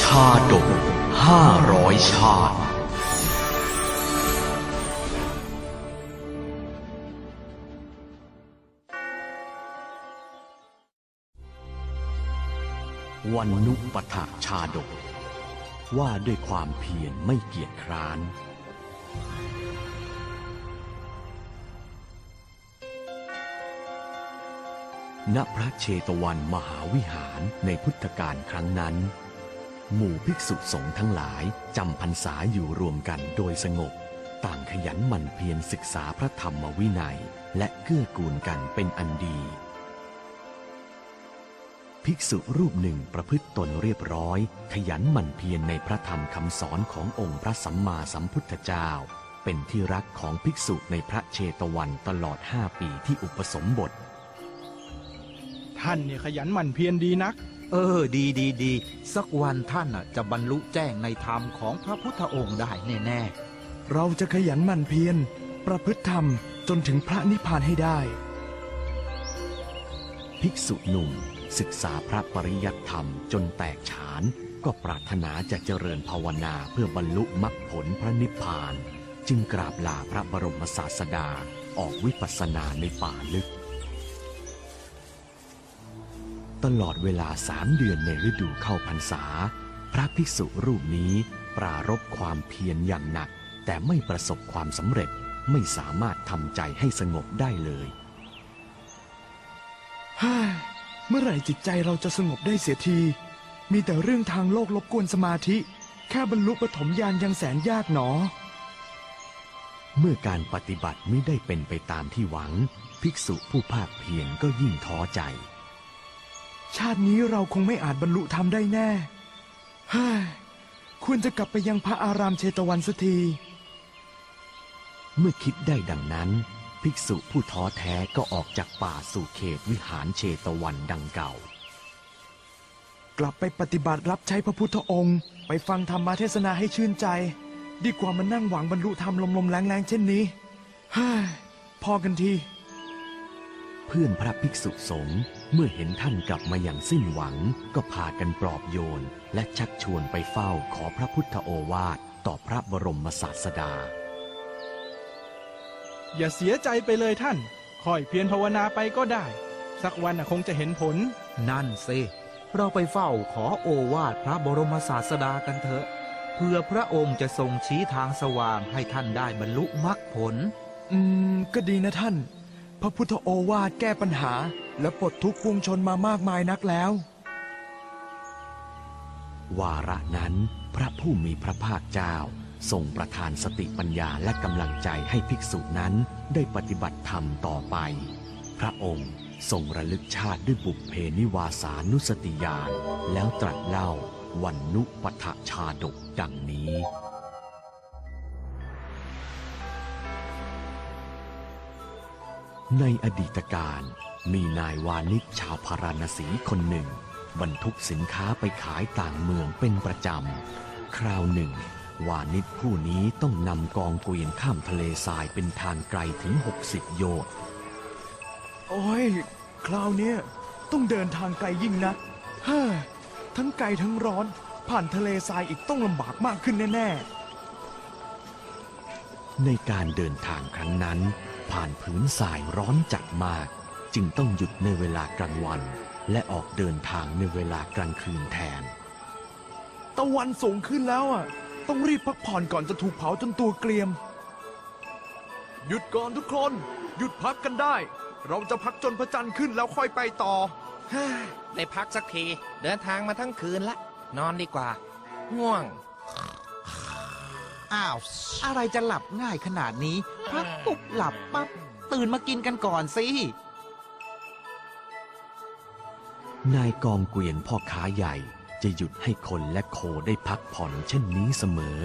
ชาดกห้าร้อยชาติวันนุปถะชาดก ว่าด้วยความเพียรไม่เกียจคร้าน ณพระเชตวันมหาวิหารในพุทธกาลครั้งนั้น หมู่ภิกษุสงฆ์ทั้งหลายจำพรรษาอยู่รวมกันโดยสงบ ต่างขยันหมั่นเพียรศึกษาพระธรรมวินัย และเกื้อกูลกันเป็นอันดี ภิกษุรูปหนึ่งประพฤติตนเรียบร้อย ขยันหมั่นเพียรในพระธรรมคำสอนขององค์พระสัมมาสัมพุทธเจ้า เป็นที่รักของภิกษุในพระเชตวันตลอดห้าปีที่อุปสมบท ท่านเนี่ยขยันหมั่นเพียรดีนัก เออ ดีดีดีสักวันท่านจะบรรลุแจ้งในธรรมของพระพุทธองค์ได้แน่เราจะขยันหมั่นเพียร ประพฤติธรรมจนถึงพระนิพพานให้ได้ ภิกษุหนุ่ม ศึกษาพระปริยัติธรรมจนแตกฉาน ก็ปรารถนาจะเจริญภาวนาเพื่อบรรลุมรรคผลพระนิพพาน จึงกราบลาพระบรมศาสดาออกวิปัสสนาในป่าลึก ตลอดเวลาสามเดือนในฤดูเข้าพรรษา พระภิกษุรูปนี้ปรารบความเพียรอย่างหนัก แต่ไม่ประสบความสำเร็จไม่สามารถทำใจให้สงบได้เลยฮ่าเมื่อไหร่จิตใจเราจะสงบได้เสียที มีแต่เรื่องทางโลกรบกวนสมาธิ แค่บรรลุปฐมญาณยังแสนยากหนอ เมื่อการปฏิบัติไม่ได้เป็นไปตามที่หวัง ภิกษุผู้ภาคเพียรก็ยิ่งท้อใจ ชาตินี้เราคงไม่อาจบรรลุธรรมได้แน่ฮ่าควรจะกลับไปยังพระอารามเชตวันสักที เมื่อคิดได้ดังนั้น ภิกษุผู้ท้อแท้ก็ออกจากป่าสู่เขตวิหารเชตวันดังเก่า กลับไปปฏิบัติรับใช้พระพุทธองค์ ไปฟังธรรมเทศนาให้ชื่นใจ ดีกว่ามานั่งหวังบรรลุธรรมลมๆแรงๆเช่นนี้ฮ่าพอกันที เพื่อนพระภิกษุสงฆ์เมื่อเห็นท่านกลับมาอย่างสิ้นหวัง ก็พากันปลอบโยน และชักชวนไปเฝ้าขอพระพุทธโอวาทต่อพระบรมศาสดา อย่าเสียใจไปเลยท่านค่อยเพียรภาวนาไปก็ได้ สักวันน่ะคงจะเห็นผลๆนั่นสิเราไปเฝ้าขอโอวาทพระบรมศาสดากันเถอะเพื่อพระองค์จะทรงชี้ทางสว่างให้ท่านได้บรรลุมรรคผล อืม ก็ดีนะท่าน พระพุทธโอวาทแก้ปัญหา และปลดทุกข์ปวงชนมามากมายนักแล้ว วาระนั้น พระผู้มีพระภาคเจ้าทรงประทานสติปัญญาและกำลังใจให้ภิกษุนั้นได้ปฏิบัติธรรมต่อไป พระองค์ทรงระลึกชาติด้วยบุพเพนิวาสานุสติญาณแล้วตรัสเล่าวันนุปทะชาดกดังนี้ ในอดีตการมีนายวานิชชาวพาราณสีคนหนึ่ง บรรทุกสินค้าไปขายต่างเมืองเป็นประจำ คราวหนึ่ง วานิชผู้นี้ต้องนำกองเกวียนข้ามทะเลทรายเป็นทางไกลถึง 60 โยชน์โอ้ย คราวเนี้ยต้องเดินทางไกลยิ่งนักเฮ้อทั้งไกลทั้งร้อน ผ่านทะเลทรายอีกต้องลำบากมากขึ้นแน่ในการเดินทางครั้งนั้น ผ่านผืนทรายร้อนจัดมาก จึงต้องหยุดในเวลากลางวัน และออกเดินทางในเวลากลางคืนแทนๆตะวันสูงขึ้นแล้วอะ ต้องรีบพักผ่อนก่อนจะถูกเผาจนตัวเกรียม หยุดก่อนทุกคน หยุดพักกันได้ เราจะพักจนพระจันทร์ขึ้นแล้วค่อยไปต่อ ได้พักสักที เดินทางมาทั้งคืนละ นอนดีกว่า ง่วง อ้าว อะไรจะหลับง่ายขนาดนี้พักปุ๊บหลับปั๊บตื่นมากินกันก่อนสินายกองเกวียนพ่อค้าใหญ่จะหยุดให้คนและโคได้พักผ่อนเช่นนี้เสมอ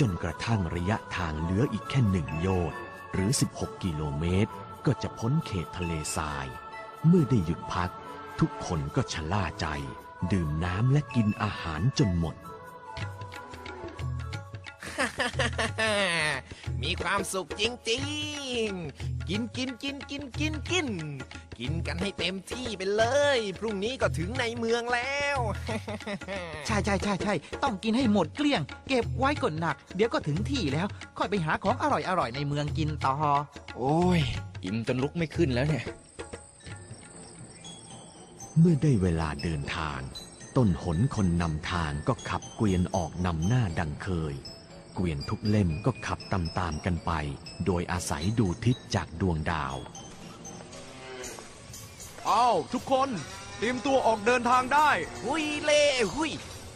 จนกระทั่งระยะทางเหลืออีกแค่หนึ่งโยชน์หรือ 16 กิโลเมตร ก็จะพ้นเขตทะเลทราย เมื่อได้หยุดพัก ทุกคนก็ชะล่าใจ ดื่มน้ำและกินอาหารจนหมด มีความสุขจริงๆ กินกินกินกินกินกิน กินกันให้เต็มที่ไปเลย พรุ่งนี้ก็ถึงในเมืองแล้ว ใช่ใช่ใช่ใช่ต้องกินให้หมดเกลี้ยง เก็บไว้ก่อนหนัก เดี๋ยวก็ถึงที่แล้ว ค่อยไปหาของอร่อยอร่อยในเมืองกินต่อ โอ้ยอิ่มจนลุกไม่ขึ้นแล้วเนี่ย เมื่อได้เวลาเดินทาง ต้นหนคนนำทางก็ขับเกวียนออกนำหน้าดังเคย เกวียนทุกเล่มก็ขับตามๆกันไป โดยอาศัยดูทิศจากดวงดาวอ้าวทุกคนเตรียมตัวออกเดินทางได้ หุยเล่หุย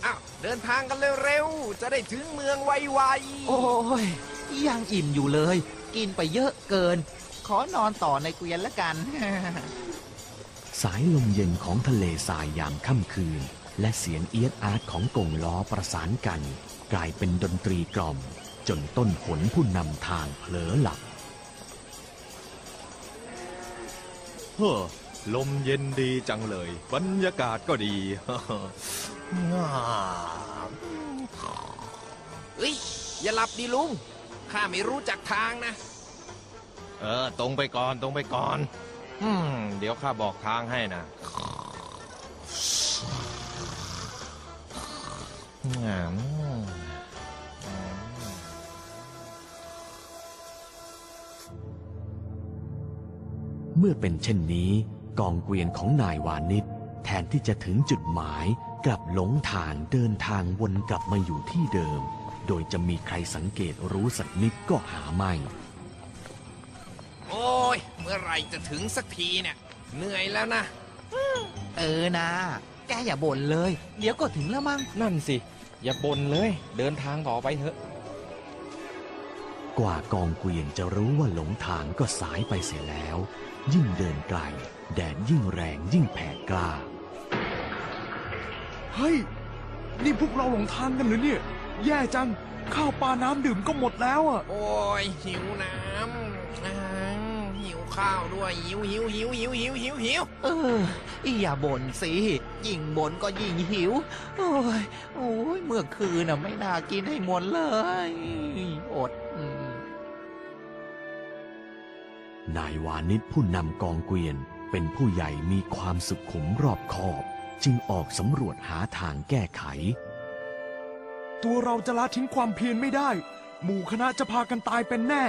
อ้าวเดินทางกันเร็วๆ จะได้ถึงเมืองไวโอ้ยยังอิ่มอยู่เลย กินไปเยอะเกิน ขอนอนต่อในเกวียนละกัน สายลมเย็นของทะเลทรายยามค่ำคืน และเสียงเอียดอาร์ตของกงล้อประสานกัน กลายเป็นดนตรีกล่อม จนต้นหนผู้นำทางเผลอหลับเฮ้อลมเย็นดีจังเลย บรรยากาศก็ดีๆง่าเฮ้ยอย่าหลับดิลุง ข้าไม่รู้จักทางนะ เออ ตรงไปก่อน ตรงไปก่อนอืมเดี๋ยวข้าบอกทางให้นะ งามเมื่อเป็นเช่นนี้กองเกวียนของนายวานิชแทนที่จะถึงจุดหมายกลับหลงทางเดินทางวนกลับมาอยู่ที่เดิม โดยจะมีใครสังเกตรู้สักนิดก็หาไม่ โอ้ย เมื่อไหรจะถึงสักทีเนี่ย เหนื่อยแล้วนะ เออนะ แกอย่าบ่นเลย เดี๋ยวก็ถึงแล้วมั้ง นั่นสิ อย่าบ่นเลย เดินทางต่อไปเถอะ กว่ากองเกวียนจะรู้ว่าหลงทางก็สายไปเสียแล้ว ยิ่งเดินไกล แดดยิ่งแรงยิ่งแผ่กล้า เฮ้ย นี่พวกเราหลงทางกันหรือเนี่ย แย่จัง ข้าวปลาน้ำดื่มก็หมดแล้วอะ โอ้ยหิวน้ำอ้าวหิว ข้าวด้วยหิวหิวหิวหิวหิวหิวหิวเอออย่าบ่นสิยิ่งบ่นก็ยิ่งหิว โอ้ยโอ้ยเมื่อคืนน่ะไม่น่ากินให้หมดเลย อดอืมนายวานิชผู้นำกองเกวียนเป็นผู้ใหญ่มีความสุขุมรอบคอบ จึงออกสำรวจหาทางแก้ไข ตัวเราจะละทิ้งความเพียรไม่ได้ หมู่คณะจะพากันตายเป็นแน่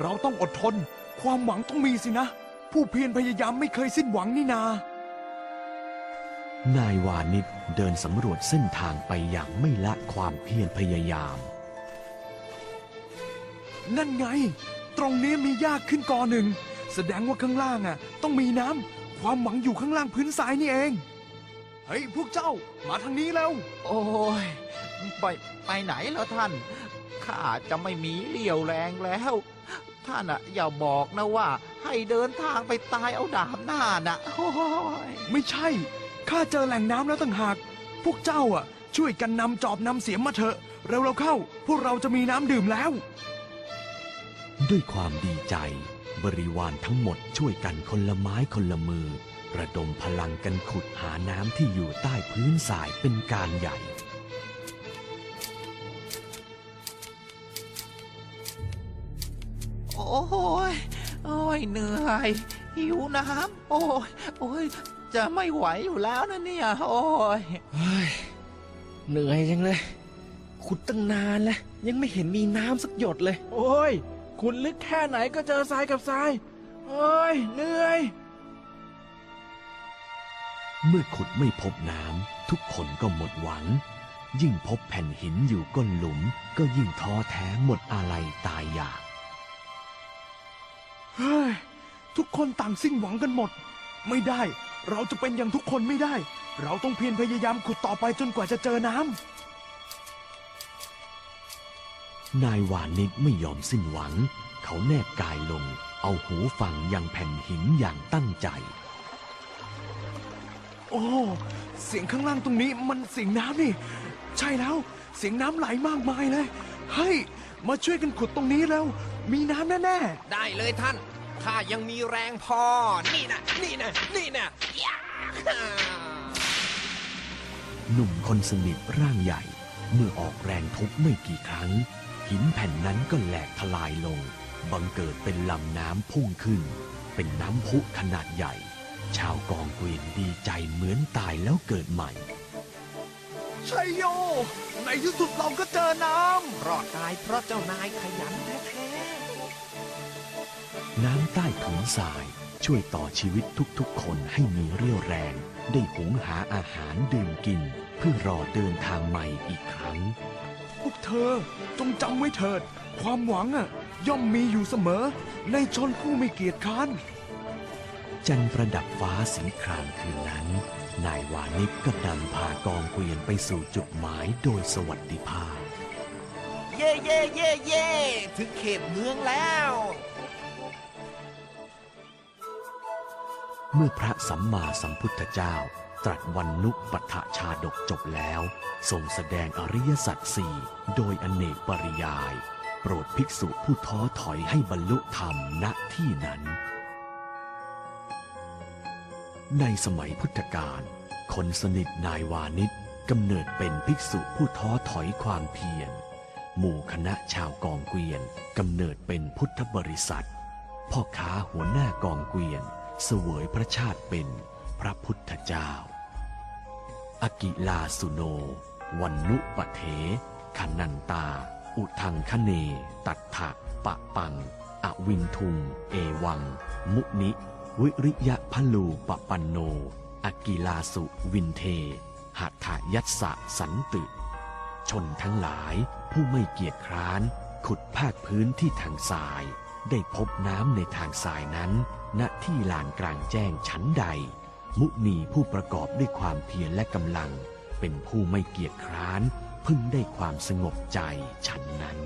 เราต้องอดทน ความหวังต้องมีสินะ ผู้เพียรพยายามไม่เคยสิ้นหวังนี่นา นายวานิชเดินสำรวจเส้นทางไปอย่างไม่ละความเพียรพยายาม นั่นไง ตรงนี้มีหญ้าขึ้นกอหนึ่ง แสดงว่าข้างล่างอะ ต้องมีน้ำความหวังอยู่ข้างล่างพื้นทรายนี่เอง เฮ้ย พวกเจ้ามาทางนี้แล้ว โอ้ย ไปไปไหนแล้วท่าน ข้าจะไม่มีเรี่ยวแรงแล้ว ท่านอะอย่าบอกนะว่า ให้เดินทางไปตายเอาดาบหน้านะโอ้ยไม่ใช่ ข้าเจอแหล่งน้ำแล้วต่างหาก พวกเจ้าอะ ช่วยกันนำจอบนำเสียมมาเถอะ เร็วเราเข้า พวกเราจะมีน้ำดื่มแล้ว ด้วยความดีใจ บริวารทั้งหมดช่วยกันคนละไม้คนละมือ ระดมพลังกันขุดหาน้ำที่อยู่ใต้พื้นทรายเป็นการใหญ่ โอ้ยโอ้ยเหนื่อย หิวน้ำโอ้ยโอ้ยจะไม่ไหวอยู่แล้วนะเนี่ย โอ้ยเฮ้ยเหนื่อยจังเลย ขุดตั้งนานแล้ว ยังไม่เห็นมีน้ำสักหยดเลย โอ้ยคุณลึกแค่ไหนก็เจอทรายกับทรายโอ้ยเหนื่อย เมื่อขุดไม่พบน้ำทุกคนก็หมดหวัง ยิ่งพบแผ่นหินอยู่ก้นหลุม ก็ยิ่งท้อแท้หมดอาลัยตายอยาก เฮ้ยทุกคนต่างสิ้นหวังกันหมด ไม่ได้ เราจะเป็นอย่างทุกคนไม่ได้ เราต้องเพียรพยายามขุดต่อไปจนกว่าจะเจอน้ำ นายวานิชไม่ยอมสิ้นหวัง เขาแนบกายลง เอาหูฟังยังแผ่นหินอย่างตั้งใจ โอ้ เสียงข้างล่างตรงนี้มันเสียงน้ำนี่ ใช่แล้ว เสียงน้ำไหลมากมายเลยเฮ้ยมาช่วยกันขุดตรงนี้แล้ว มีน้ำแน่ได้เลยท่าน ข้ายังมีแรงพอ นี่นะนี่นะนี่นะยาหนุ่มคนสนิทร่างใหญ่ เมื่อออกแรงทุบไม่กี่ครั้ง หินแผ่นนั้นก็แหลกทลายลง บังเกิดเป็นลำน้ำพุ่งขึ้น เป็นน้ำพุขนาดใหญ่ ชาวกองเกวียนดีใจเหมือนตายแล้วเกิดใหม่ชัยโย ในที่สุดเราก็เจอน้รอดตายเพราะเจ้านายขยันแท้ น้ำใต้ถุนทรายช่วยต่อชีวิตทุกๆ คนให้มีเรี่ยวแรง ได้หุงหาอาหารดื่มกิน เพื่อรอเดินทางใหม่อีกครั้งำพวกเธอจงจำไว้เถิด ความหวังอะย่อมมีอยู่เสมอ ในชนผู้ไม่เกียจคร้าน จันทร์ประดับฟ้าสีครามคืนนั้น นายวานิชก็นำพากองเกวียนไปสู่จุดหมายโดยสวัสดิภาพๆเย่เย่เย่เย่ถึงเขตเมืองแล้ว เมื่อพระสัมมาสัมพุทธเจ้า ตรัสวันนุปทชาดกจบแล้วทรงแสดงอริยสัจสี่โดยอเนกปริยาย โปรดภิกษุผู้ท้อถอยให้บรรลุธรรมณที่นั้น ในสมัยพุทธกาลคนสนิทนายวานิชกำเนิดเป็นภิกษุผู้ท้อถอยความเพียร หมู่คณะชาวกองเกวียนกำเนิดเป็นพุทธบริษัท พ่อค้าหัวหน้ากองเกวียน เสวยพระชาติเป็นพระพุทธเจ้า อกิลาสุโน วันนุปเทคนันตา อุทังคเน ตัทธะปะปัง อวินทุง เอวัง มุนิ วิริยะพลูปะปันโน อกิลาสุวินเทหัตถยัสสะสันตึชนทั้งหลายผู้ไม่เกียจคร้าน ขุดภาคพื้นที่ทางทราย ได้พบน้ำในทางทรายนั้น ณที่ลานกลางแจ้งชั้นใด มุนีผู้ประกอบด้วยความเพียรและกำลัง เป็นผู้ไม่เกียจคร้าน พึ่งได้ความสงบใจฉันนั้น